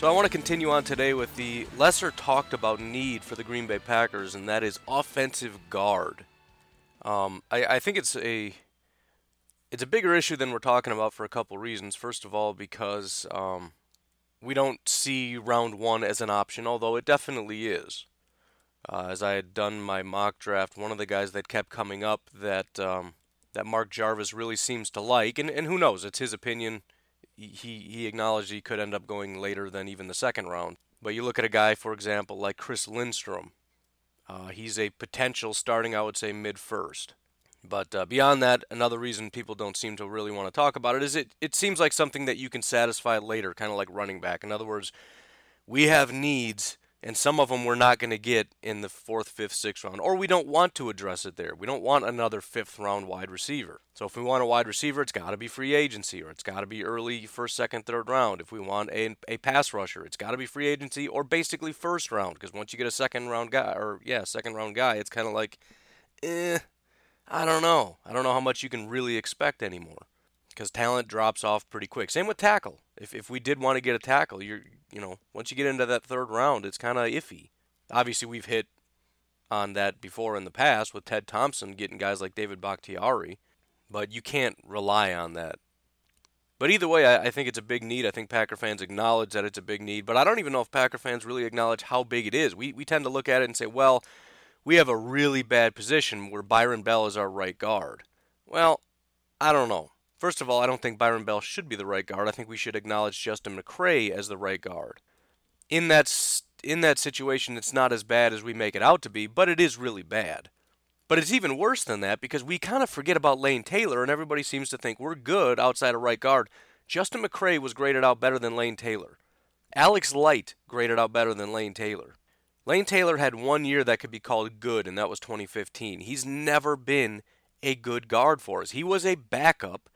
So I want to continue on today with the lesser talked about need for the Green Bay Packers, and that is offensive guard. Um, I, I think it's a it's a bigger issue than we're talking about for a couple reasons. First of all, because um, we don't see round one as an option, although it definitely is. Uh, as I had done my mock draft, one of the guys that kept coming up that um, that Mark Jarvis really seems to like, and, and who knows, it's his opinion. He, he acknowledged he could end up going later than even the second round. But you look at a guy, for example, like Chris Lindstrom. Uh, he's a potential starting, I would say, mid first. But uh, beyond that, another reason people don't seem to really want to talk about it is it, it seems like something that you can satisfy later, kind of like running back. In other words, we have needs, and some of them we're not going to get in the fourth, fifth, sixth round, or we don't want to address it there. We don't want another fifth round wide receiver. So if we want a wide receiver, it's got to be free agency, or it's got to be early first, second, third round. If we want a, a pass rusher, it's got to be free agency, or basically first round, because once you get a second round guy, or yeah, second round guy, it's kind of like, eh I don't know. I don't know how much you can really expect anymore because talent drops off pretty quick. Same with tackle. If if we did want to get a tackle, you're you know once you get into that third round, it's kind of iffy. Obviously, we've hit on that before in the past with Ted Thompson getting guys like David Bakhtiari, but you can't rely on that. But either way, I, I think it's a big need. I think Packer fans acknowledge that it's a big need, but I don't even know if Packer fans really acknowledge how big it is. We we tend to look at it and say, well we have a really bad position where Byron Bell is our right guard. Well, I don't know. First of all, I don't think Byron Bell should be the right guard. I think we should acknowledge Justin McCray as the right guard. In that in that situation, it's not as bad as we make it out to be, but it is really bad. But it's even worse than that because we kind of forget about Lane Taylor, and everybody seems to think we're good outside of right guard. Justin McCray was graded out better than Lane Taylor. Alex Light graded out better than Lane Taylor. Lane Taylor had one year that could be called good, and that was 2015. He's never been a good guard for us. He was a backup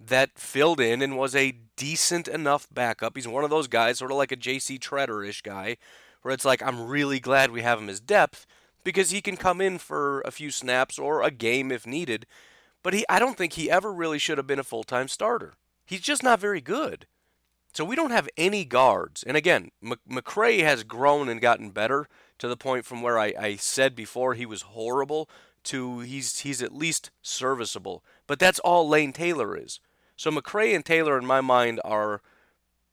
that filled in and was a decent enough backup. He's one of those guys, sort of like a J.C. Tretter ish guy, where it's like, I'm really glad we have him as depth because he can come in for a few snaps or a game if needed. But he, I don't think he ever really should have been a full time starter. He's just not very good. So we don't have any guards. And again, McCray has grown and gotten better to the point from where I, I said before he was horrible to he's he's at least serviceable. But that's all Lane Taylor is. So McCray and Taylor, in my mind, are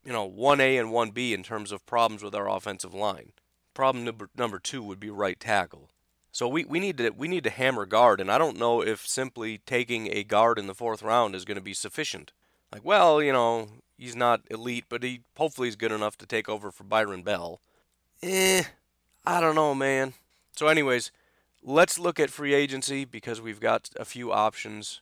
you know 1A and 1B in terms of problems with our offensive line. Problem number number two would be right tackle. So we, we need to we need to hammer guard, and I don't know if simply taking a guard in the fourth round is going to be sufficient. Like, well, you know, He's not elite, but he hopefully is good enough to take over for Byron Bell. Eh, I don't know, man. So, anyways, let's look at free agency because we've got a few options.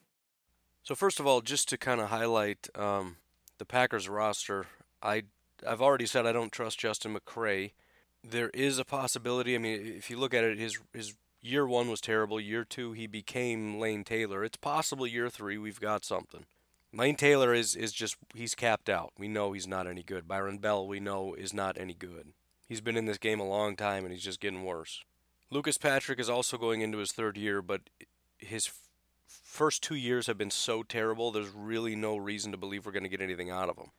So, first of all, just to kind of highlight um, the Packers roster, I, I've already said I don't trust Justin McCray. There is a possibility. I mean, if you look at it, his, his year one was terrible. Year two, he became Lane Taylor. It's possible year three, we've got something. Lane Taylor is is just he's capped out. We know he's not any good. Byron Bell we know is not any good. He's been in this game a long time and he's just getting worse. Lucas Patrick is also going into his third year, but his first two years have been so terrible. There's really no reason to believe we're going to get anything out of them.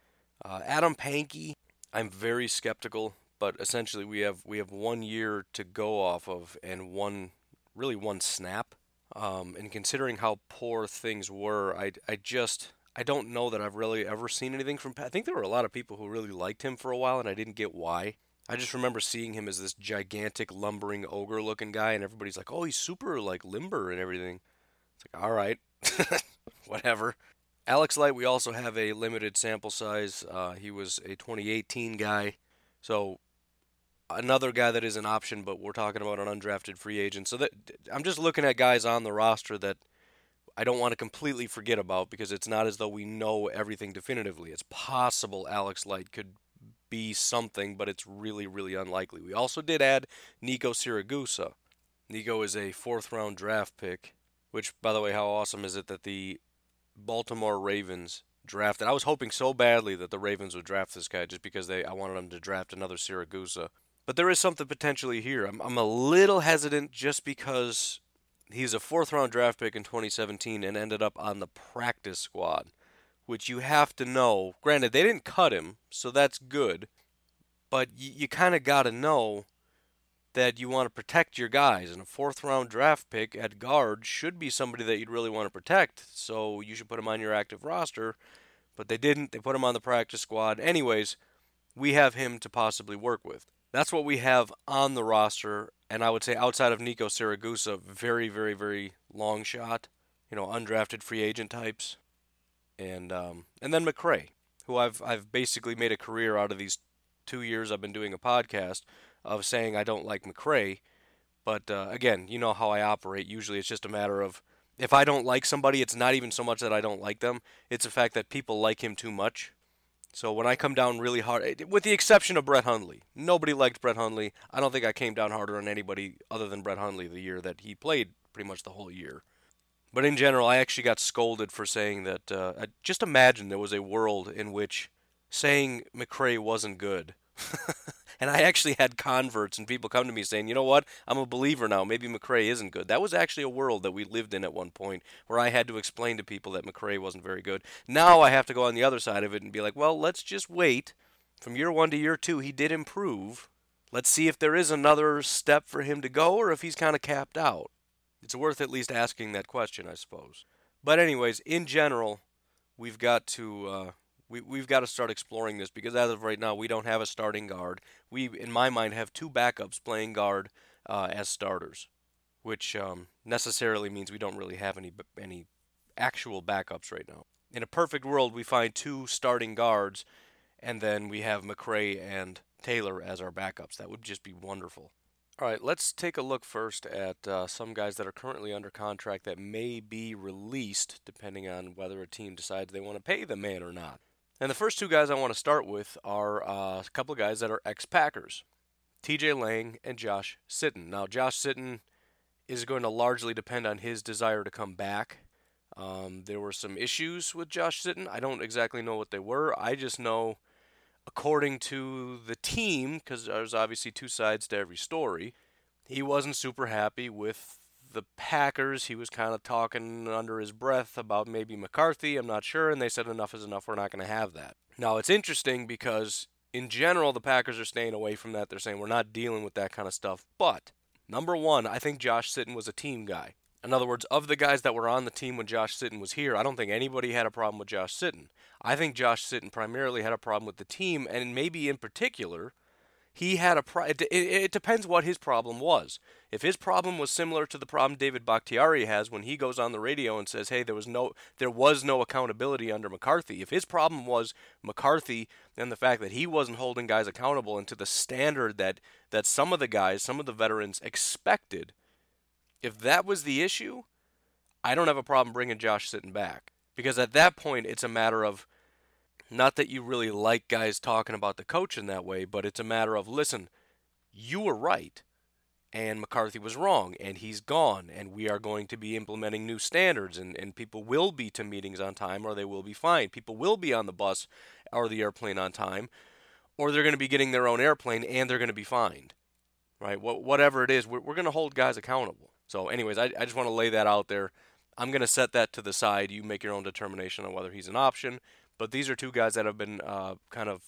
Uh, Adam Pankey, I'm very skeptical, but essentially we have we have one year to go off of and one really one snap. Um, and considering how poor things were, I I just I don't know that I've really ever seen anything from. I think there were a lot of people who really liked him for a while, and I didn't get why. I just remember seeing him as this gigantic lumbering ogre looking guy and everybody's like, "Oh, he's super like limber and everything." It's like, "All right. Whatever." Alex Light, we also have a limited sample size. Uh, he was a 2018 guy. So another guy that is an option, but we're talking about an undrafted free agent. So that I'm just looking at guys on the roster that I don't want to completely forget about because it's not as though we know everything definitively. It's possible Alex Light could be something, but it's really, really unlikely. We also did add Nico Siragusa. Nico is a fourth round draft pick, which, by the way, how awesome is it that the Baltimore Ravens drafted? I was hoping so badly that the Ravens would draft this guy just because they I wanted them to draft another Siragusa. But there is something potentially here. I'm, I'm a little hesitant just because he's a fourth round draft pick in 2017 and ended up on the practice squad, which you have to know. Granted, they didn't cut him, so that's good. But you, you kind of got to know that you want to protect your guys. And a fourth round draft pick at guard should be somebody that you'd really want to protect. So you should put him on your active roster. But they didn't. They put him on the practice squad. Anyways, we have him to possibly work with. That's what we have on the roster, and I would say outside of Nico Siragusa, very, very, very long shot. You know, undrafted free agent types, and um, and then McCray, who I've I've basically made a career out of these two years I've been doing a podcast of saying I don't like McCray, but uh, again, you know how I operate. Usually, it's just a matter of if I don't like somebody, it's not even so much that I don't like them; it's the fact that people like him too much, so when I come down really hard, eh, with the exception of Brett Hundley, nobody liked Brett Hundley. I don't think I came down harder on anybody other than Brett Hundley the year that he played pretty much the whole year. But in general, I actually got scolded for saying that. Uh, just imagine there was a world in which saying McCray wasn't good and I actually had converts and people come to me saying, you know what, I'm a believer now. Maybe McCray isn't good. That was actually a world that we lived in at one point where I had to explain to people that McCray wasn't very good. Now I have to go on the other side of it and be like, well, let's just wait. From year one to year two, he did improve. Let's see if there is another step for him to go or if he's kind of capped out. It's worth at least asking that question, I suppose. But, anyways, in general, we've got to uh, we, we've got to start exploring this because as of right now, we don't have a starting guard. We, in my mind, have two backups playing guard uh, as starters, which um, necessarily means we don't really have any any actual backups right now. In a perfect world, we find two starting guards, and then we have McCray and Taylor as our backups. That would just be wonderful. All right, let's take a look first at uh, some guys that are currently under contract that may be released, depending on whether a team decides they want to pay the man or not. And the first two guys I want to start with are uh, a couple of guys that are ex Packers TJ Lang and Josh Sitton. Now, Josh Sitton is going to largely depend on his desire to come back. Um, there were some issues with Josh Sitton. I don't exactly know what they were. I just know, according to the team, because there's obviously two sides to every story, he wasn't super happy with the Packers. He was kind of talking under his breath about maybe McCarthy. I'm not sure. And they said, enough is enough. We're not going to have that. Now, it's interesting because in general, the Packers are staying away from that. They're saying we're not dealing with that kind of stuff. But number one, I think Josh Sitton was a team guy. In other words, of the guys that were on the team when Josh Sitton was here, I don't think anybody had a problem with Josh Sitton. I think Josh Sitton primarily had a problem with the team, and maybe in particular, he had a pro- it, it, depends what his problem was. If his problem was similar to the problem David Bakhtiari has when he goes on the radio and says, "Hey, there was no there was no accountability under McCarthy." If his problem was McCarthy and the fact that he wasn't holding guys accountable and to the standard that that some of the guys, some of the veterans expected, if that was the issue, I don't have a problem bringing Josh Sitton back because at that point it's a matter of not that you really like guys talking about the coach in that way, but it's a matter of listen, you were right and McCarthy was wrong, and he's gone, and we are going to be implementing new standards, and, and people will be to meetings on time or they will be fined. People will be on the bus or the airplane on time, or they're going to be getting their own airplane and they're going to be fined. Right? whatever it is, we're, we're going to hold guys accountable. So, anyways, I, I just want to lay that out there. I'm going to set that to the side. You make your own determination on whether he's an option. But these are two guys that have been uh, kind of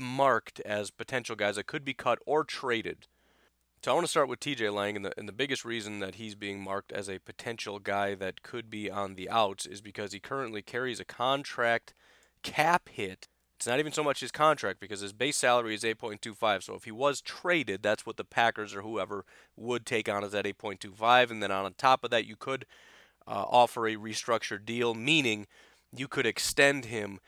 marked as potential guys that could be cut or traded. So I want to start with TJ Lang, and the, and the biggest reason that he's being marked as a potential guy that could be on the outs is because he currently carries a contract cap hit It's not even so much his contract because his base salary is 8.25. So if he was traded, that's what the Packers or whoever would take on as that 8.25. And then on top of that, you could uh, offer a restructured deal, meaning you could extend him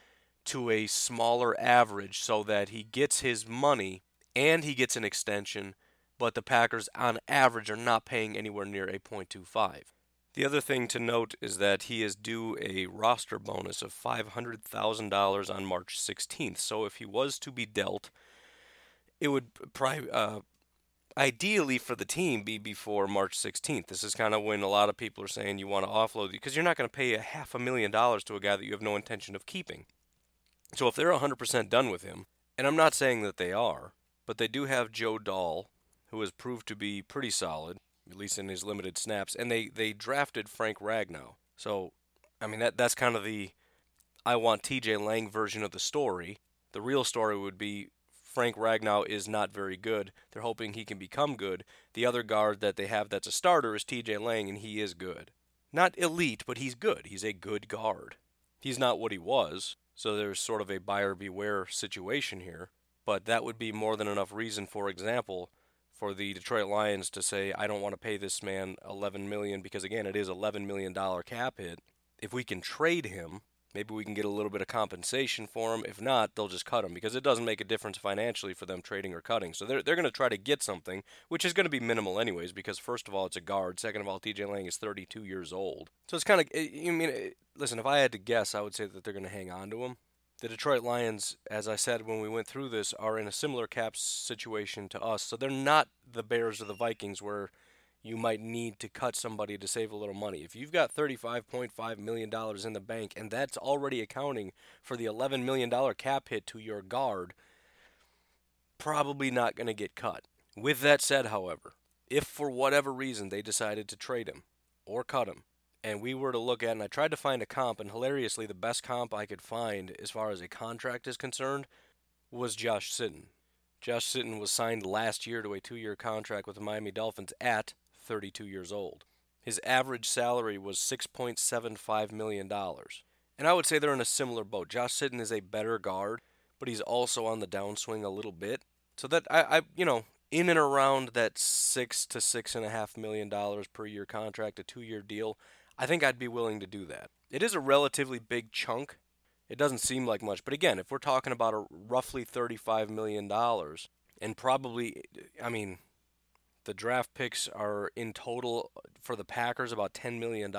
to a smaller average so that he gets his money and he gets an extension, but the Packers on average are not paying anywhere near 8.25. The other thing to note is that he is due a roster bonus of $500,000 on March 16th. So if he was to be dealt, it would pri- uh, ideally for the team be before March 16th. This is kind of when a lot of people are saying you want to offload because you're not going to pay a half a million dollars to a guy that you have no intention of keeping. So if they're 100% done with him, and I'm not saying that they are, but they do have Joe Dahl, who has proved to be pretty solid, at least in his limited snaps, and they, they drafted Frank Ragnow. So, I mean, that that's kind of the I want TJ Lang version of the story. The real story would be Frank Ragnow is not very good. They're hoping he can become good. The other guard that they have that's a starter is TJ Lang, and he is good. Not elite, but he's good. He's a good guard. He's not what he was, so there's sort of a buyer beware situation here. But that would be more than enough reason, for example, for the Detroit Lions to say, I don't want to pay this man 11 million because again, it is 11 million dollar cap hit. If we can trade him, maybe we can get a little bit of compensation for him. If not, they'll just cut him because it doesn't make a difference financially for them trading or cutting. So they're they're going to try to get something, which is going to be minimal anyways because first of all, it's a guard. Second of all, TJ Lang is 32 years old. So it's kind of eh, you mean eh, listen, if I had to guess, I would say that they're going to hang on to him the Detroit Lions, as I said when we went through this, are in a similar cap situation to us. So they're not the Bears or the Vikings where you might need to cut somebody to save a little money. If you've got $35.5 million in the bank and that's already accounting for the $11 million cap hit to your guard, probably not going to get cut. With that said, however, if for whatever reason they decided to trade him or cut him, and we were to look at, and I tried to find a comp, and hilariously, the best comp I could find as far as a contract is concerned was Josh Sitton. Josh Sitton was signed last year to a two year contract with the Miami Dolphins at 32 years old. His average salary was $6.75 million. And I would say they're in a similar boat. Josh Sitton is a better guard, but he's also on the downswing a little bit. So that I, I you know, in and around that six to six and a half million dollars per year contract, a two year deal, I think I'd be willing to do that. It is a relatively big chunk. It doesn't seem like much, but again, if we're talking about a roughly $35 million, and probably, I mean, the draft picks are in total uh, for the Packers about $10 million.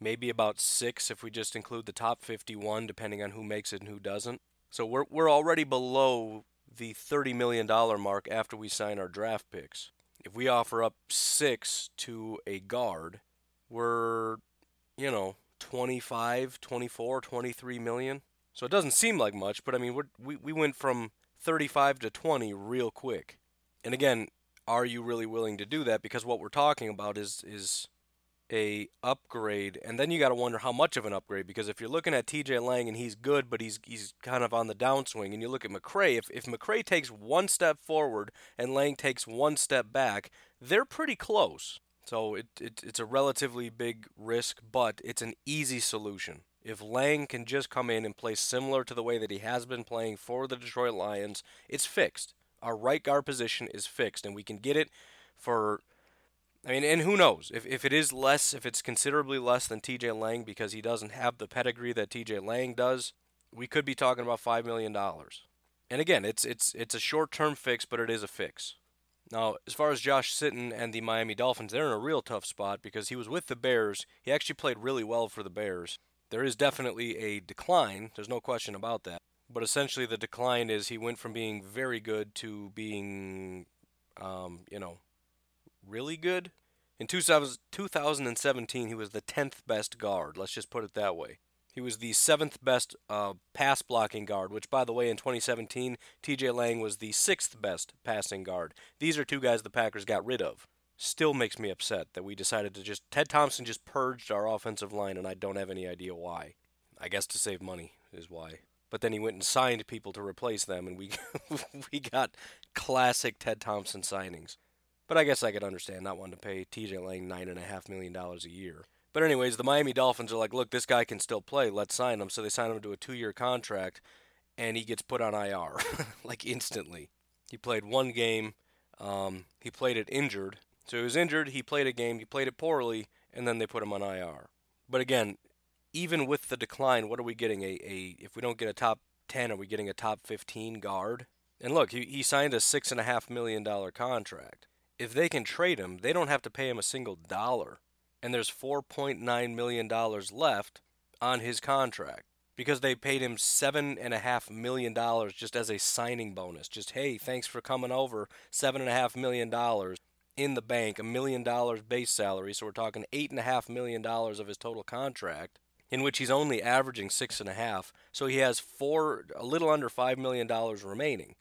Maybe about six if we just include the top 51, depending on who makes it and who doesn't. So we're, we're already below the $30 million mark after we sign our draft picks. If we offer up six to a guard, we're, you know, 25, 24, 23 million. So it doesn't seem like much, but I mean, we we went from 35 to 20 real quick. And again, are you really willing to do that? Because what we're talking about is is a upgrade, and then you got to wonder how much of an upgrade. Because if you're looking at T.J. Lang and he's good, but he's he's kind of on the downswing, and you look at McCray, if if McCray takes one step forward and Lang takes one step back, they're pretty close. So it, it, it's a relatively big risk, but it's an easy solution. If Lang can just come in and play similar to the way that he has been playing for the Detroit Lions, it's fixed. Our right guard position is fixed, and we can get it for. I mean, and who knows? If, if it is less, if it's considerably less than TJ Lang because he doesn't have the pedigree that TJ Lang does, we could be talking about $5 million. And again, it's, it's, it's a short term fix, but it is a fix. Now, as far as Josh Sitton and the Miami Dolphins, they're in a real tough spot because he was with the Bears. He actually played really well for the Bears. There is definitely a decline, there's no question about that. But essentially, the decline is he went from being very good to being, um, you know, really good. In 2017, he was the 10th best guard. Let's just put it that way. He was the seventh best uh, pass blocking guard, which, by the way, in 2017, TJ Lang was the sixth best passing guard. These are two guys the Packers got rid of. Still makes me upset that we decided to just. Ted Thompson just purged our offensive line, and I don't have any idea why. I guess to save money is why. But then he went and signed people to replace them, and we we got classic Ted Thompson signings. But I guess I could understand not wanting to pay TJ Lang nine and a half million dollars a year. But anyways, the Miami Dolphins are like, look, this guy can still play. Let's sign him. So they sign him to a two-year contract, and he gets put on IR like instantly. He played one game. Um, he played it injured. So he was injured. He played a game. He played it poorly, and then they put him on IR. But again, even with the decline, what are we getting? A, a if we don't get a top ten, are we getting a top fifteen guard? And look, he, he signed a six and a half million dollar contract. If they can trade him, they don't have to pay him a single dollar. And there's four point nine million dollars left on his contract because they paid him seven and a half million dollars just as a signing bonus. Just hey, thanks for coming over. Seven and a half million dollars in the bank, a million dollars base salary. So we're talking eight and a half million dollars of his total contract, in which he's only averaging six and a half. So he has four, a little under five million dollars remaining.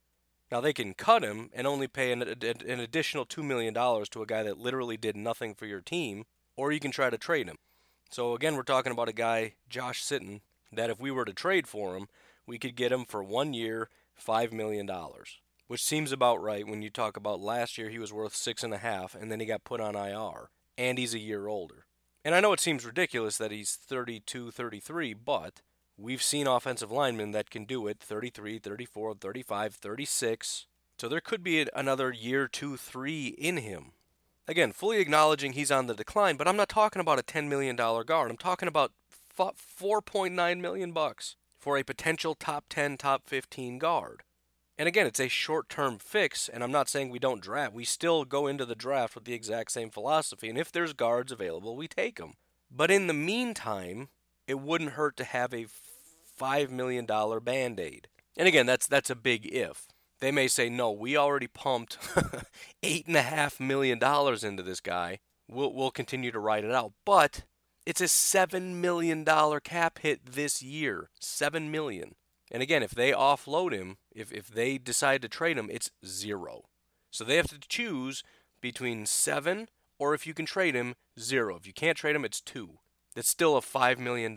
Now they can cut him and only pay an, an additional two million dollars to a guy that literally did nothing for your team, or you can try to trade him. So again, we're talking about a guy, Josh Sitton, that if we were to trade for him, we could get him for one year, $5 million, which seems about right when you talk about last year he was worth six and a half and then he got put on IR and he's a year older. And I know it seems ridiculous that he's 32, 33, but we've seen offensive linemen that can do it 33, 34, 35, 36. So there could be another year, two, three in him. Again, fully acknowledging he's on the decline, but I'm not talking about a $10 million guard. I'm talking about 4.9 million bucks for a potential top 10, top 15 guard. And again, it's a short-term fix, and I'm not saying we don't draft. We still go into the draft with the exact same philosophy, and if there's guards available, we take them. But in the meantime, it wouldn't hurt to have a $5 million band-aid. And again, that's that's a big if. They may say, no, we already pumped $8.5 million into this guy. We'll, we'll continue to ride it out. But it's a seven million dollar cap hit this year. Seven million. And again, if they offload him, if, if they decide to trade him, it's zero. So they have to choose between seven or if you can trade him, zero. If you can't trade him, it's two. That's still a $5 million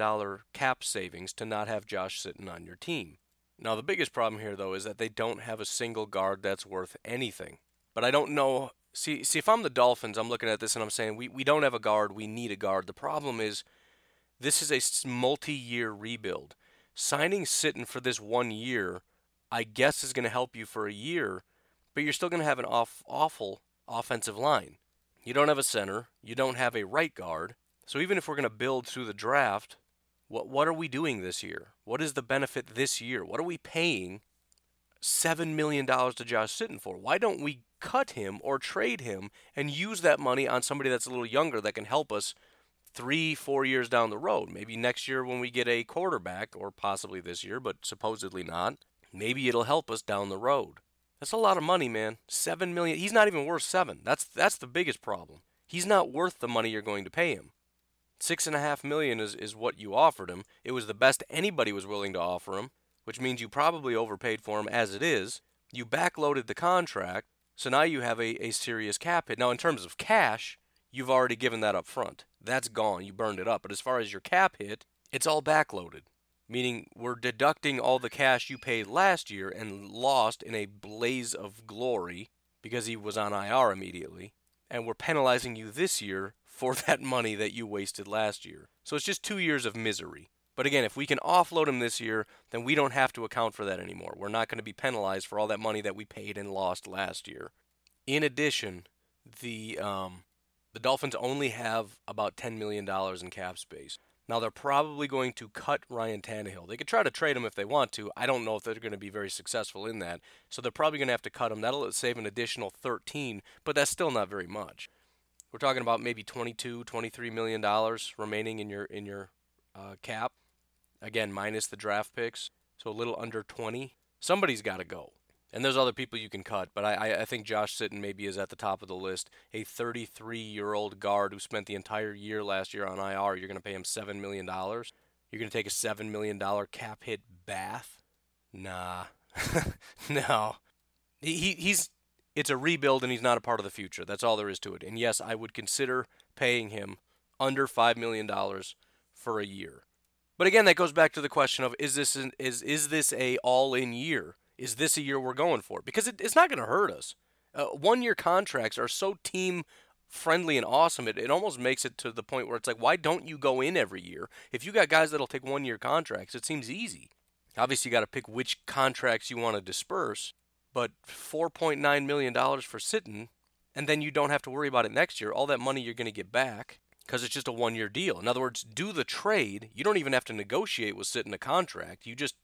cap savings to not have Josh Sitton on your team. Now, the biggest problem here, though, is that they don't have a single guard that's worth anything. But I don't know See, see, if I'm the Dolphins, I'm looking at this and I'm saying we, we don't have a guard. We need a guard. The problem is this is a multi-year rebuild. Signing Sitton for this one year, I guess, is going to help you for a year, but you're still going to have an off, awful offensive line. You don't have a center. You don't have a right guard. So even if we're going to build through the draft, what what are we doing this year? What is the benefit this year? What are we paying seven million dollars to Josh Sitton for? Why don't we cut him or trade him and use that money on somebody that's a little younger that can help us three, four years down the road. Maybe next year when we get a quarterback, or possibly this year, but supposedly not. Maybe it'll help us down the road. That's a lot of money, man. Seven million. He's not even worth seven. That's that's the biggest problem. He's not worth the money you're going to pay him. Six and a half million is, is what you offered him. It was the best anybody was willing to offer him, which means you probably overpaid for him as it is. You backloaded the contract, so now you have a, a serious cap hit. Now, in terms of cash, you've already given that up front. That's gone. You burned it up. But as far as your cap hit, it's all backloaded. Meaning we're deducting all the cash you paid last year and lost in a blaze of glory because he was on IR immediately. And we're penalizing you this year for that money that you wasted last year. So it's just two years of misery. But again, if we can offload him this year, then we don't have to account for that anymore. We're not going to be penalized for all that money that we paid and lost last year. In addition, the um, the Dolphins only have about $10 million in cap space. Now they're probably going to cut Ryan Tannehill. They could try to trade him if they want to. I don't know if they're going to be very successful in that. So they're probably going to have to cut him. That'll save an additional 13, but that's still not very much. We're talking about maybe 22, 23 million dollars remaining in your in your uh, cap. Again, minus the draft picks, so a little under 20. Somebody's got to go. And there's other people you can cut, but I, I think Josh Sitton maybe is at the top of the list. A 33 year old guard who spent the entire year last year on IR. You're going to pay him $7 million. You're going to take a $7 million cap hit bath? Nah. no. He, he's it's a rebuild and he's not a part of the future. That's all there is to it. And yes, I would consider paying him under $5 million for a year. But again, that goes back to the question of is this an, is is this a all in year? Is this a year we're going for? Because it, it's not going to hurt us. Uh, one year contracts are so team friendly and awesome. It, it almost makes it to the point where it's like, why don't you go in every year? If you got guys that'll take one year contracts, it seems easy. Obviously, you got to pick which contracts you want to disperse, but $4.9 million for Sitton, and then you don't have to worry about it next year. All that money you're going to get back because it's just a one year deal. In other words, do the trade. You don't even have to negotiate with Sitton a contract. You just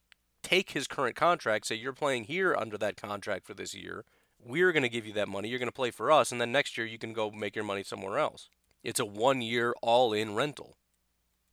take his current contract, say you're playing here under that contract for this year. We're going to give you that money. You're going to play for us, and then next year you can go make your money somewhere else. It's a one year all in rental.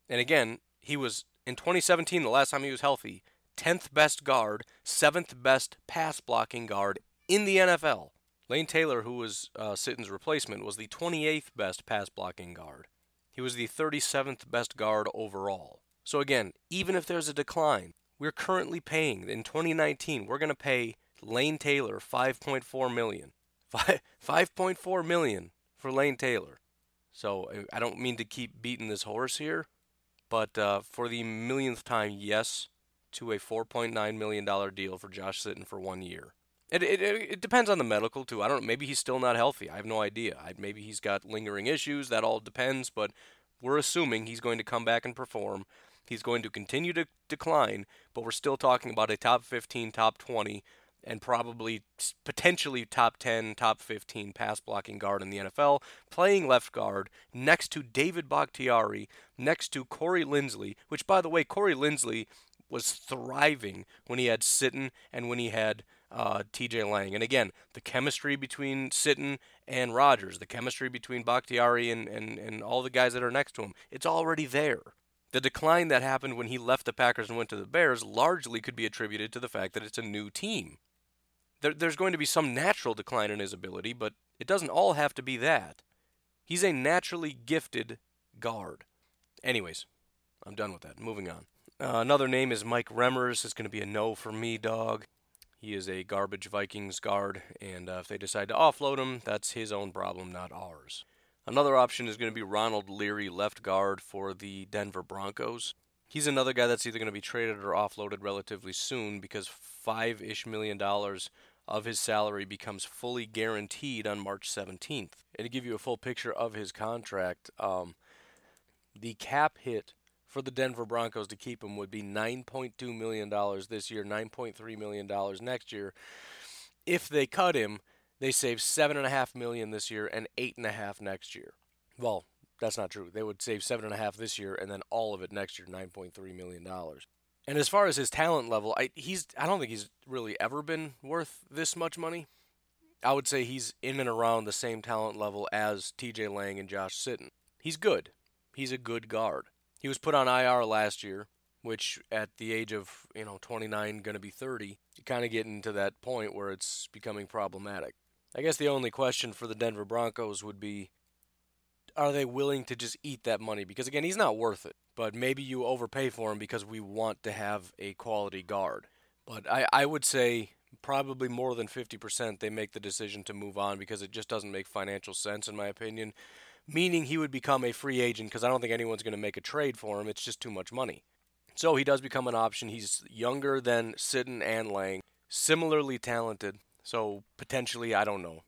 And again, he was in 2017, the last time he was healthy, 10th best guard, 7th best pass blocking guard in the NFL. Lane Taylor, who was uh, Sitton's replacement, was the 28th best pass blocking guard. He was the 37th best guard overall. So again, even if there's a decline, we're currently paying in 2019, we're going to pay Lane Taylor 5.4 million. 5.4 million for Lane Taylor. So I don't mean to keep beating this horse here, but uh, for the millionth time, yes to a 4.9 million dollar deal for Josh Sitton for one year. It, it, it depends on the medical too. I don't. Maybe he's still not healthy. I have no idea. I, maybe he's got lingering issues. That all depends. But we're assuming he's going to come back and perform. He's going to continue to decline, but we're still talking about a top 15, top 20, and probably potentially top 10, top 15 pass blocking guard in the NFL, playing left guard next to David Bakhtiari, next to Corey Linsley, which, by the way, Corey Linsley was thriving when he had Sitton and when he had uh, TJ Lang. And again, the chemistry between Sitton and Rodgers, the chemistry between Bakhtiari and, and, and all the guys that are next to him, it's already there. The decline that happened when he left the Packers and went to the Bears largely could be attributed to the fact that it's a new team. There, there's going to be some natural decline in his ability, but it doesn't all have to be that. He's a naturally gifted guard. Anyways, I'm done with that. Moving on. Uh, another name is Mike Remmers. Is going to be a no for me, dog. He is a garbage Vikings guard, and uh, if they decide to offload him, that's his own problem, not ours. Another option is going to be Ronald Leary, left guard for the Denver Broncos. He's another guy that's either going to be traded or offloaded relatively soon because five ish million dollars of his salary becomes fully guaranteed on March 17th. And to give you a full picture of his contract, um, the cap hit for the Denver Broncos to keep him would be $9.2 million this year, $9.3 million next year. If they cut him, they save 7.5 million this year and $8.5 next year. Well, that's not true. They would save $7.5 this year and then all of it next year, $9.3 million. And as far as his talent level, I, he's, I don't think he's really ever been worth this much money. I would say he's in and around the same talent level as TJ Lang and Josh Sitton. He's good. He's a good guard. He was put on IR last year, which at the age of, you know, 29, going to be 30, you kind of get into that point where it's becoming problematic. I guess the only question for the Denver Broncos would be are they willing to just eat that money? Because again, he's not worth it. But maybe you overpay for him because we want to have a quality guard. But I, I would say probably more than 50% they make the decision to move on because it just doesn't make financial sense, in my opinion meaning he would become a free agent because I don't think anyone's going to make a trade for him. It's just too much money. So he does become an option. He's younger than Sitton and Lang, similarly talented. So potentially, I don't know,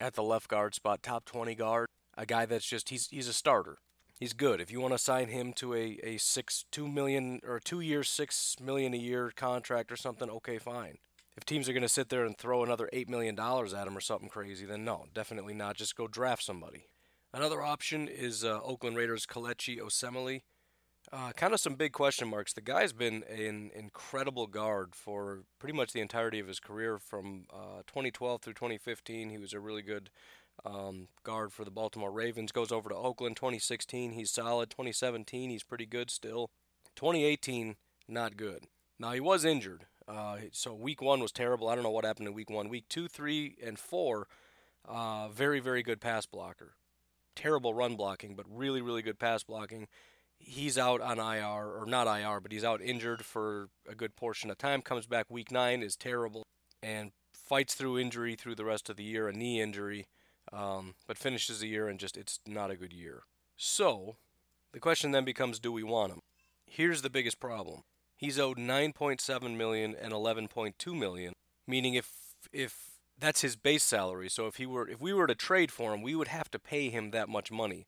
at the left guard spot, top 20 guard, a guy that's just he's he's a starter. He's good. If you want to sign him to a, a six two million or two year six million a year contract or something, okay, fine. If teams are going to sit there and throw another eight million dollars at him or something crazy, then no, definitely not. Just go draft somebody. Another option is uh, Oakland Raiders Kelechi Osemele. Uh, kind of some big question marks. The guy's been an incredible guard for pretty much the entirety of his career from uh, 2012 through 2015. He was a really good um, guard for the Baltimore Ravens. Goes over to Oakland 2016. He's solid. 2017, he's pretty good still. 2018, not good. Now, he was injured. Uh, so week one was terrible. I don't know what happened in week one. Week two, three, and four, uh, very, very good pass blocker terrible run blocking, but really, really good pass blocking. He's out on IR, or not IR, but he's out injured for a good portion of time. Comes back week nine, is terrible, and fights through injury through the rest of the year, a knee injury, um, but finishes the year and just it's not a good year. So the question then becomes, do we want him? Here's the biggest problem. He's owed 9.7 million and 11.2 million, meaning if if that's his base salary. So if he were if we were to trade for him, we would have to pay him that much money.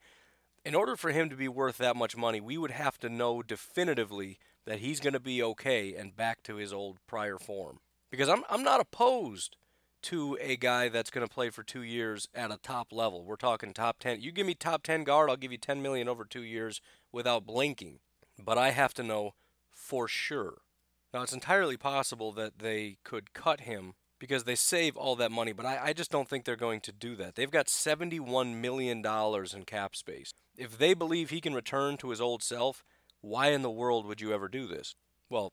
In order for him to be worth that much money, we would have to know definitively that he's going to be okay and back to his old prior form. Because I'm I'm not opposed to a guy that's going to play for 2 years at a top level. We're talking top 10. You give me top 10 guard, I'll give you 10 million over 2 years without blinking. But I have to know for sure. Now it's entirely possible that they could cut him because they save all that money, but I, I just don't think they're going to do that. They've got $71 million in cap space. If they believe he can return to his old self, why in the world would you ever do this? Well,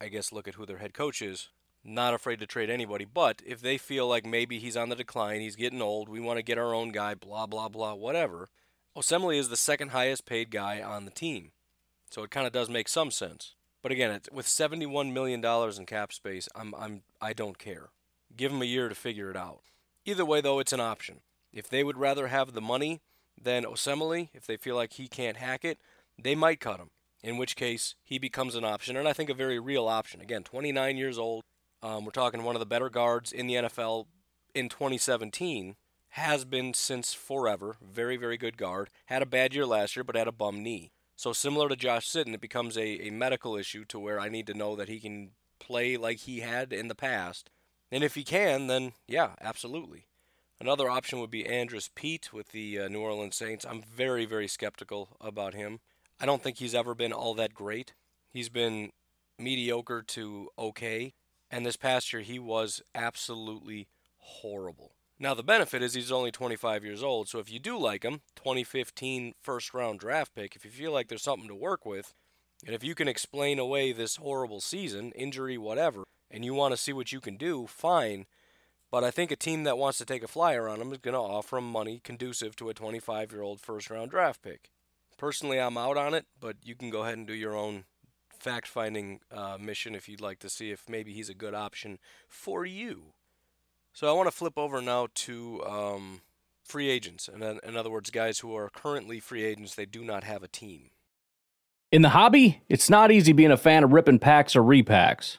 I guess look at who their head coach is. Not afraid to trade anybody, but if they feel like maybe he's on the decline, he's getting old, we want to get our own guy, blah, blah, blah, whatever, Osemele is the second highest paid guy on the team. So it kind of does make some sense. But again, with $71 million in cap space, I'm, I'm, I don't care. Give them a year to figure it out. Either way, though, it's an option. If they would rather have the money than Osemele, if they feel like he can't hack it, they might cut him. In which case, he becomes an option, and I think a very real option. Again, 29 years old. Um, we're talking one of the better guards in the NFL in 2017. Has been since forever. Very, very good guard. Had a bad year last year, but had a bum knee. So similar to Josh Sitton, it becomes a, a medical issue to where I need to know that he can play like he had in the past. And if he can, then yeah, absolutely. Another option would be Andrus Peat with the uh, New Orleans Saints. I'm very, very skeptical about him. I don't think he's ever been all that great. He's been mediocre to okay. And this past year, he was absolutely horrible. Now, the benefit is he's only 25 years old, so if you do like him, 2015 first round draft pick, if you feel like there's something to work with, and if you can explain away this horrible season, injury, whatever, and you want to see what you can do, fine. But I think a team that wants to take a flyer on him is going to offer him money conducive to a 25 year old first round draft pick. Personally, I'm out on it, but you can go ahead and do your own fact finding uh, mission if you'd like to see if maybe he's a good option for you. So I want to flip over now to um, free agents, in other words, guys who are currently free agents, they do not have a team. In the hobby, it's not easy being a fan of ripping packs or repacks.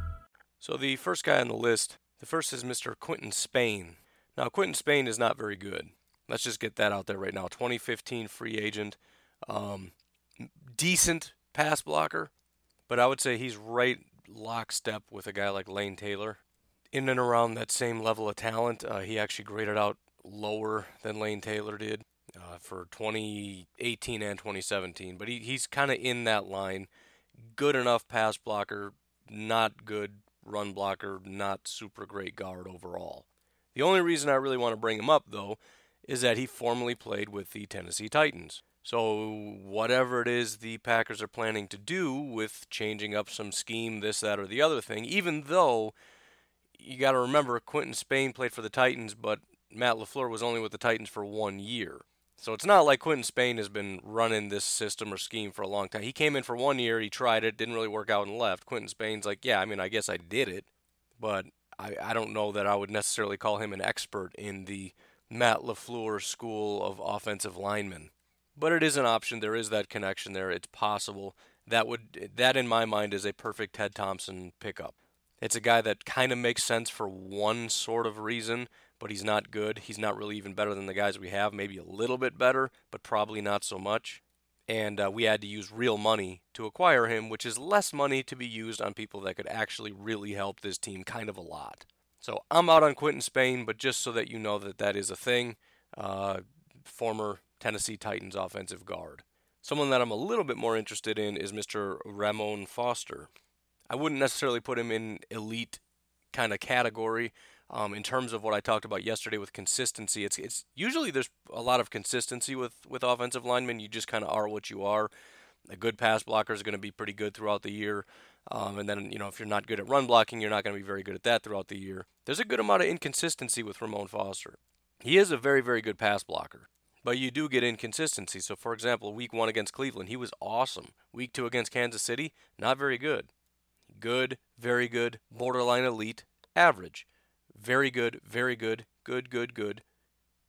So the first guy on the list, the first is Mr. Quinton Spain. Now Quinton Spain is not very good. Let's just get that out there right now. 2015 free agent, um, decent pass blocker, but I would say he's right lockstep with a guy like Lane Taylor. In and around that same level of talent, uh, he actually graded out lower than Lane Taylor did uh, for 2018 and 2017, but he, he's kind of in that line. Good enough pass blocker, not good run blocker, not super great guard overall. The only reason I really want to bring him up, though, is that he formerly played with the Tennessee Titans. So, whatever it is the Packers are planning to do with changing up some scheme, this, that, or the other thing, even though you got to remember Quinton Spain played for the Titans, but Matt LaFleur was only with the Titans for one year. So it's not like Quinton Spain has been running this system or scheme for a long time. He came in for one year, he tried it, didn't really work out, and left. Quinton Spain's like, yeah, I mean, I guess I did it, but I, I don't know that I would necessarily call him an expert in the Matt LaFleur school of offensive linemen. But it is an option. There is that connection there. It's possible. that would that in my mind is a perfect Ted Thompson pickup. It's a guy that kind of makes sense for one sort of reason, but he's not good. He's not really even better than the guys we have, maybe a little bit better, but probably not so much. And uh, we had to use real money to acquire him, which is less money to be used on people that could actually really help this team kind of a lot. So I'm out on Quinton Spain, but just so that you know that that is a thing, uh, former Tennessee Titans offensive guard. Someone that I'm a little bit more interested in is Mr. Ramon Foster. I wouldn't necessarily put him in elite kind of category. Um, in terms of what I talked about yesterday with consistency, it's it's usually there's a lot of consistency with with offensive linemen. You just kind of are what you are. A good pass blocker is going to be pretty good throughout the year. Um, and then, you know, if you're not good at run blocking, you're not going to be very good at that throughout the year. There's a good amount of inconsistency with Ramon Foster. He is a very, very good pass blocker, but you do get inconsistency. So, for example, week one against Cleveland, he was awesome. Week two against Kansas City, not very good. Good, very good, borderline elite, average. Very good, very good, good, good, good.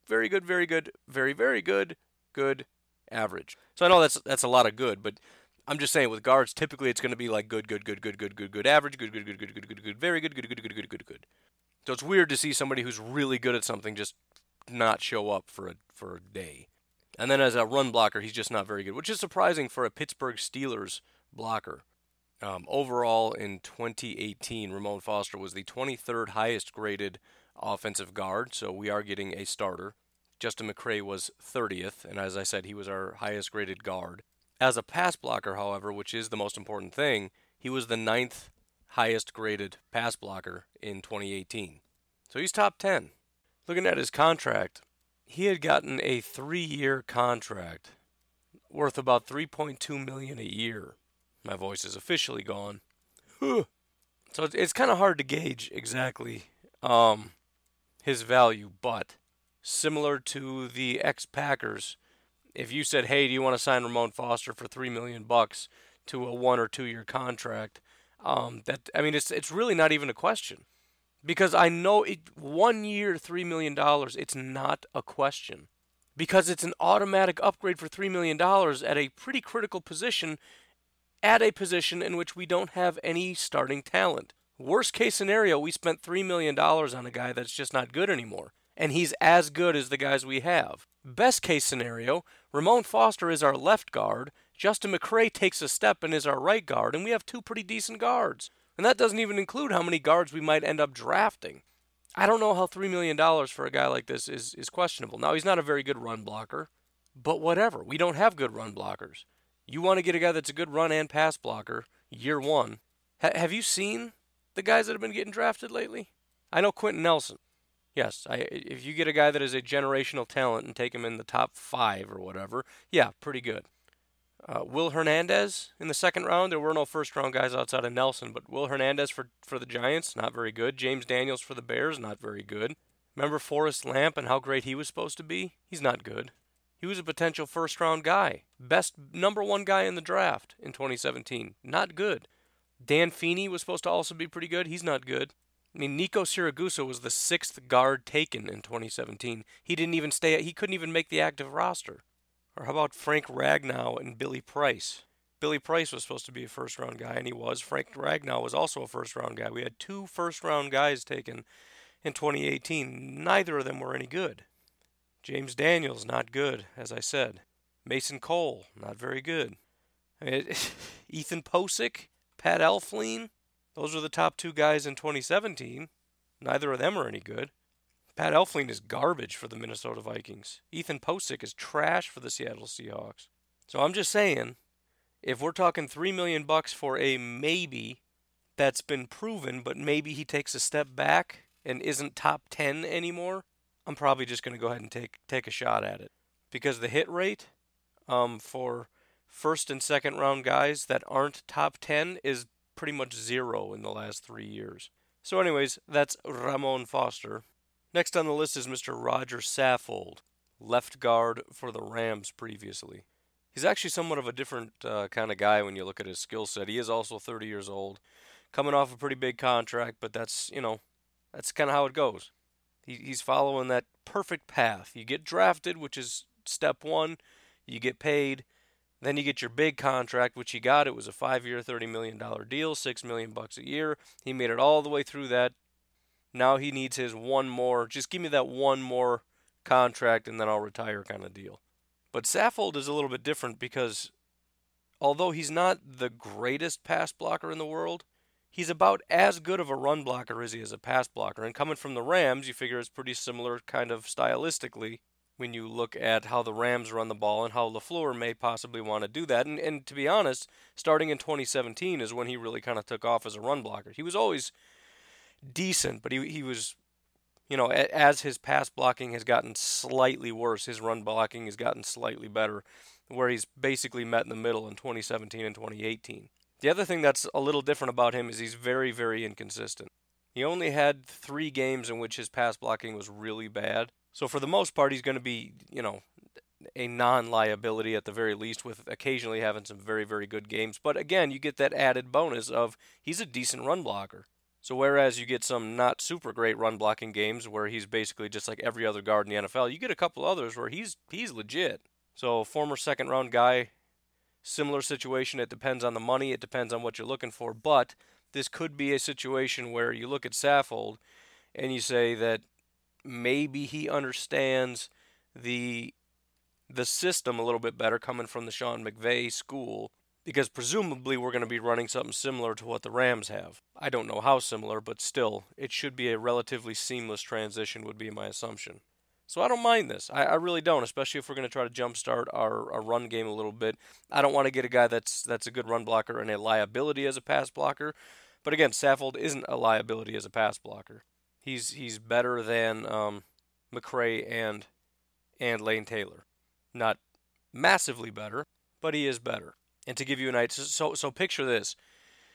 Very good, very good, very, very good, good, average. So I know that's that's a lot of good, but I'm just saying with guards, typically it's going to be like good, good, good, good, good, good, good, average, good, good, good, good, good, good, good, very good, good, good, good, good, good, good. So it's weird to see somebody who's really good at something just not show up for a for a day. And then as a run blocker, he's just not very good, which is surprising for a Pittsburgh Steelers blocker. Um, overall, in 2018, Ramon Foster was the 23rd highest graded offensive guard, so we are getting a starter. Justin McCray was 30th, and as I said, he was our highest graded guard. As a pass blocker, however, which is the most important thing, he was the ninth highest graded pass blocker in 2018. So he's top 10. Looking at his contract, he had gotten a three year contract worth about 3.2 million a year. My voice is officially gone. so it's, kind of hard to gauge exactly um, his value, but similar to the ex Packers, if you said, "Hey, do you want to sign Ramon Foster for three million bucks to a one or two year contract?" Um, that I mean, it's it's really not even a question because I know it one year, three million dollars. It's not a question because it's an automatic upgrade for three million dollars at a pretty critical position at a position in which we don't have any starting talent. Worst case scenario, we spent $3 million on a guy that's just not good anymore, and he's as good as the guys we have. Best case scenario, Ramon Foster is our left guard, Justin McCray takes a step and is our right guard, and we have two pretty decent guards. And that doesn't even include how many guards we might end up drafting. I don't know how $3 million for a guy like this is, is questionable. Now, he's not a very good run blocker, but whatever. We don't have good run blockers. You want to get a guy that's a good run and pass blocker year one. have you seen the guys that have been getting drafted lately? I know Quenton Nelson. Yes, I, if you get a guy that is a generational talent and take him in the top five or whatever, yeah, pretty good. Uh, Will Hernandez in the second round. There were no first round guys outside of Nelson, but Will Hernandez for, for the Giants, not very good. James Daniels for the Bears, not very good. Remember Forrest Lamp and how great he was supposed to be? He's not good. He was a potential first round guy. Best number one guy in the draft in 2017. Not good. Dan Feeney was supposed to also be pretty good. He's not good. I mean, Nico Siragusa was the sixth guard taken in 2017. He didn't even stay. He couldn't even make the active roster. Or how about Frank Ragnow and Billy Price? Billy Price was supposed to be a first round guy, and he was. Frank Ragnow was also a first round guy. We had two first round guys taken in 2018. Neither of them were any good. James Daniels, not good, as I said. Mason Cole, not very good. Ethan Pocic, Pat Elflein, those are the top two guys in 2017. Neither of them are any good. Pat Elflein is garbage for the Minnesota Vikings. Ethan Pocic is trash for the Seattle Seahawks. So I'm just saying, if we're talking three million bucks for a maybe that's been proven, but maybe he takes a step back and isn't top ten anymore, I'm probably just going to go ahead and take take a shot at it because the hit rate um, for first and second round guys that aren't top 10 is pretty much zero in the last three years. So, anyways, that's Ramon Foster. Next on the list is Mr. Roger Saffold, left guard for the Rams previously. He's actually somewhat of a different uh, kind of guy when you look at his skill set. He is also 30 years old, coming off a pretty big contract, but that's, you know, that's kind of how it goes. He, he's following that perfect path. You get drafted, which is step one. You get paid. Then you get your big contract, which he got. It was a five-year, thirty million dollar deal, six million bucks a year. He made it all the way through that. Now he needs his one more. Just give me that one more contract, and then I'll retire, kind of deal. But Saffold is a little bit different because although he's not the greatest pass blocker in the world, he's about as good of a run blocker as he is a pass blocker. And coming from the Rams, you figure it's pretty similar kind of stylistically when you look at how the Rams run the ball and how LaFleur may possibly want to do that. And, and to be honest, starting in 2017 is when he really kind of took off as a run blocker. He was always decent, but he, he was, you know, as his pass blocking has gotten slightly worse, his run blocking has gotten slightly better, where he's basically met in the middle in 2017 and 2018. The other thing that's a little different about him is he's very, very inconsistent. He only had three games in which his pass blocking was really bad. So for the most part, he's going to be, you know, a non-liability at the very least, with occasionally having some very, very good games. But again, you get that added bonus of he's a decent run blocker. So whereas you get some not super great run blocking games where he's basically just like every other guard in the NFL, you get a couple others where he's he's legit. So former second round guy Similar situation, it depends on the money, it depends on what you're looking for, but this could be a situation where you look at Saffold and you say that maybe he understands the the system a little bit better coming from the Sean McVay school because presumably we're going to be running something similar to what the Rams have. I don't know how similar, but still, it should be a relatively seamless transition would be my assumption. So I don't mind this. I, I really don't, especially if we're going to try to jumpstart our, our run game a little bit. I don't want to get a guy that's that's a good run blocker and a liability as a pass blocker. But again, Saffold isn't a liability as a pass blocker. He's he's better than um, McCray and and Lane Taylor. Not massively better, but he is better. And to give you an idea, so so picture this.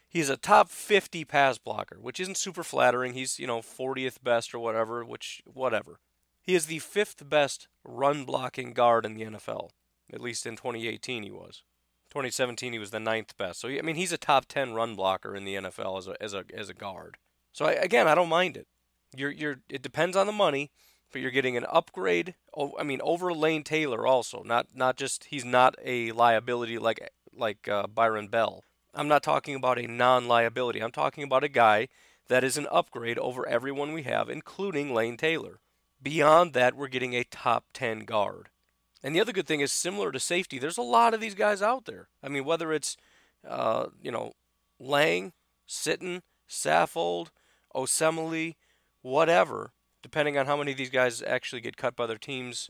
He's a top 50 pass blocker, which isn't super flattering. He's, you know, 40th best or whatever, which whatever. He is the fifth best run blocking guard in the NFL. At least in 2018, he was. 2017, he was the ninth best. So I mean, he's a top 10 run blocker in the NFL as a as a as a guard. So I, again, I don't mind it. You're you're it depends on the money, but you're getting an upgrade. I mean, over Lane Taylor also. Not not just he's not a liability like like uh, Byron Bell. I'm not talking about a non-liability. I'm talking about a guy that is an upgrade over everyone we have, including Lane Taylor. Beyond that, we're getting a top 10 guard. And the other good thing is, similar to safety, there's a lot of these guys out there. I mean, whether it's, uh, you know, Lang, Sitton, Saffold, Osemele, whatever, depending on how many of these guys actually get cut by their teams,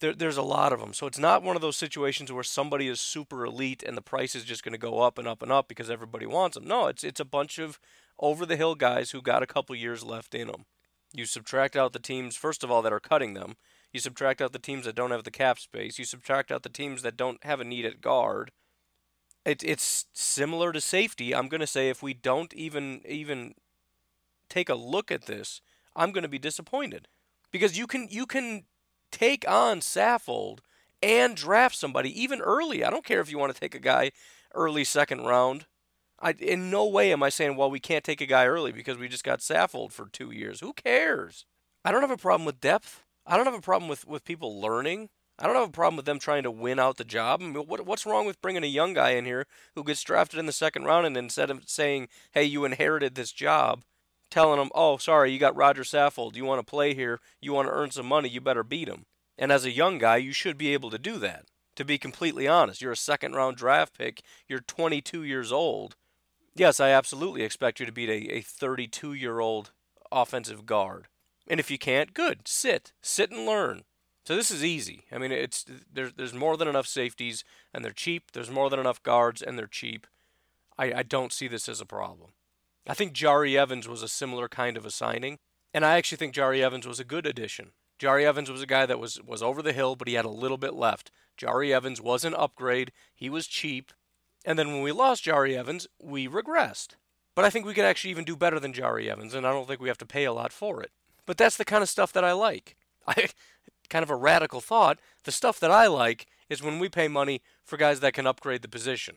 there, there's a lot of them. So it's not one of those situations where somebody is super elite and the price is just going to go up and up and up because everybody wants them. No, it's it's a bunch of over the hill guys who got a couple years left in them. You subtract out the teams, first of all, that are cutting them. You subtract out the teams that don't have the cap space. You subtract out the teams that don't have a need at guard. It, it's similar to safety. I'm going to say if we don't even even take a look at this, I'm going to be disappointed because you can you can take on Saffold and draft somebody even early. I don't care if you want to take a guy early second round I, in no way am I saying, well, we can't take a guy early because we just got Saffold for two years. Who cares? I don't have a problem with depth. I don't have a problem with, with people learning. I don't have a problem with them trying to win out the job. I mean, what, what's wrong with bringing a young guy in here who gets drafted in the second round and instead of saying, hey, you inherited this job, telling them, oh, sorry, you got Roger Saffold. You want to play here, you want to earn some money, you better beat him. And as a young guy, you should be able to do that. To be completely honest, you're a second round draft pick, you're 22 years old Yes, I absolutely expect you to beat a 32 year old offensive guard. And if you can't, good. Sit. Sit and learn. So this is easy. I mean, it's there's there's more than enough safeties and they're cheap. There's more than enough guards and they're cheap. I, I don't see this as a problem. I think Jahri Evans was a similar kind of a signing, and I actually think Jahri Evans was a good addition. Jahri Evans was a guy that was was over the hill, but he had a little bit left. Jahri Evans was an upgrade. He was cheap. And then when we lost Jahri Evans, we regressed. But I think we could actually even do better than Jahri Evans, and I don't think we have to pay a lot for it. But that's the kind of stuff that I like. I kind of a radical thought. The stuff that I like is when we pay money for guys that can upgrade the position,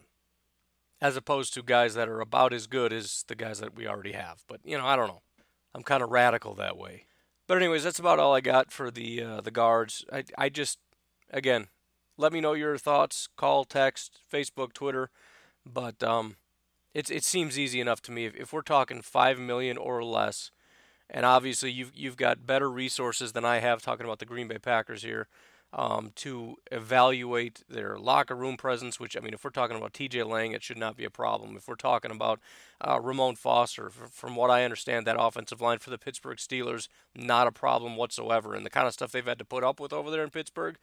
as opposed to guys that are about as good as the guys that we already have. But you know, I don't know. I'm kind of radical that way. But anyways, that's about all I got for the uh, the guards. I I just again Let me know your thoughts. Call, text, Facebook, Twitter. But um, it's it seems easy enough to me. If, if we're talking five million or less, and obviously you've you've got better resources than I have talking about the Green Bay Packers here um, to evaluate their locker room presence. Which I mean, if we're talking about T.J. Lang, it should not be a problem. If we're talking about uh, Ramon Foster, from what I understand, that offensive line for the Pittsburgh Steelers, not a problem whatsoever. And the kind of stuff they've had to put up with over there in Pittsburgh,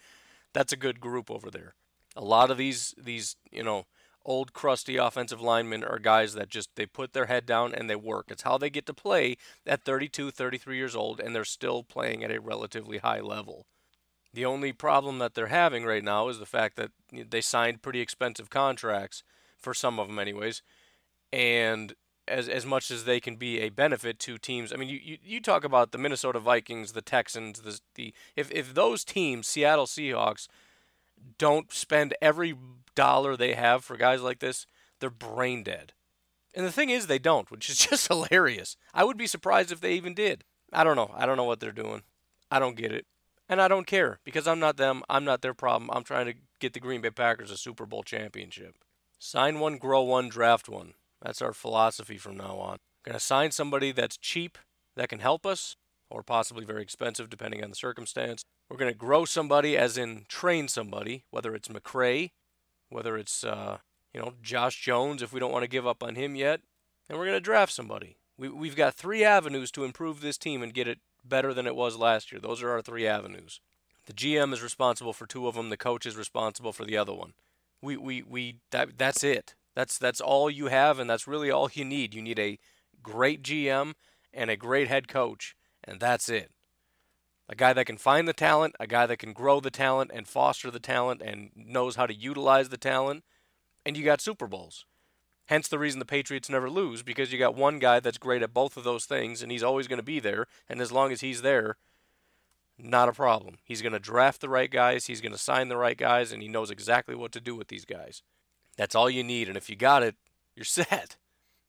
that's a good group over there. A lot of these these you know old crusty offensive linemen are guys that just they put their head down and they work. It's how they get to play at 32, 33 years old and they're still playing at a relatively high level. The only problem that they're having right now is the fact that they signed pretty expensive contracts for some of them anyways. And as as much as they can be a benefit to teams. I mean, you, you, you talk about the Minnesota Vikings, the Texans, the the if if those teams, Seattle Seahawks, don't spend every dollar they have for guys like this, they're brain dead. And the thing is, they don't, which is just hilarious. I would be surprised if they even did. I don't know. I don't know what they're doing. I don't get it. And I don't care because I'm not them. I'm not their problem. I'm trying to get the Green Bay Packers a Super Bowl championship. Sign one, grow one, draft one. That's our philosophy from now on. Going to sign somebody that's cheap, that can help us, or possibly very expensive depending on the circumstance. We're going to grow somebody, as in train somebody, whether it's McCray, whether it's uh, you know Josh Jones, if we don't want to give up on him yet, and we're going to draft somebody. We, we've got three avenues to improve this team and get it better than it was last year. Those are our three avenues. The GM is responsible for two of them. The coach is responsible for the other one. We we we that, that's it. That's that's all you have, and that's really all you need. You need a great GM and a great head coach, and that's it. A guy that can find the talent, a guy that can grow the talent and foster the talent and knows how to utilize the talent, and you got Super Bowls. Hence the reason the Patriots never lose because you got one guy that's great at both of those things and he's always going to be there. And as long as he's there, not a problem. He's going to draft the right guys, he's going to sign the right guys, and he knows exactly what to do with these guys. That's all you need. And if you got it, you're set.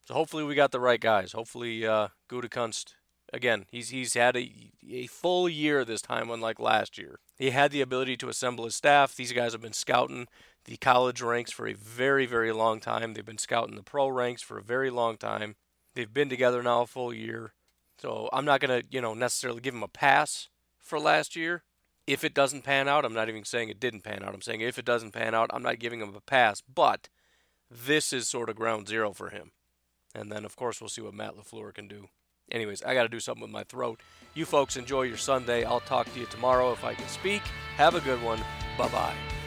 So hopefully we got the right guys. Hopefully uh, Gutekunst, again, he's he's had a, a full year this time, unlike last year. He had the ability to assemble his staff. These guys have been scouting the college ranks for a very, very long time. They've been scouting the pro ranks for a very long time. They've been together now a full year. So I'm not going to, you know, necessarily give them a pass for last year. If it doesn't pan out, I'm not even saying it didn't pan out. I'm saying if it doesn't pan out, I'm not giving him a pass. But this is sort of ground zero for him. And then, of course, we'll see what Matt LaFleur can do. Anyways, I got to do something with my throat. You folks enjoy your Sunday. I'll talk to you tomorrow if I can speak. Have a good one. Bye bye.